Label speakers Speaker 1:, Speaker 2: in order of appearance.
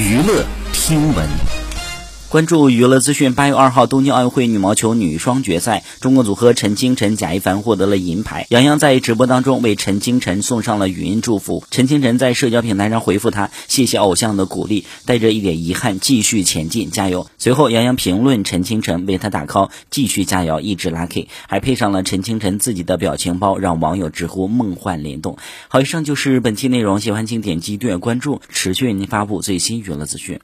Speaker 1: 娱乐听闻。
Speaker 2: 关注娱乐资讯，八月二号东京奥运会羽毛球女双决赛，中国组合陈清晨、贾一凡获得了银牌。杨洋在直播当中为陈清晨送上了语音祝福。陈清晨在社交平台上回复他：“谢谢偶像的鼓励，带着一点遗憾继续前进，加油。”随后，杨洋评论陈清晨为他打 call，继续加油，一直 lucky，还配上了陈清晨自己的表情包，让网友直呼梦幻联动。好，以上就是本期内容，喜欢请点击订阅关注，持续为您发布最新娱乐资讯。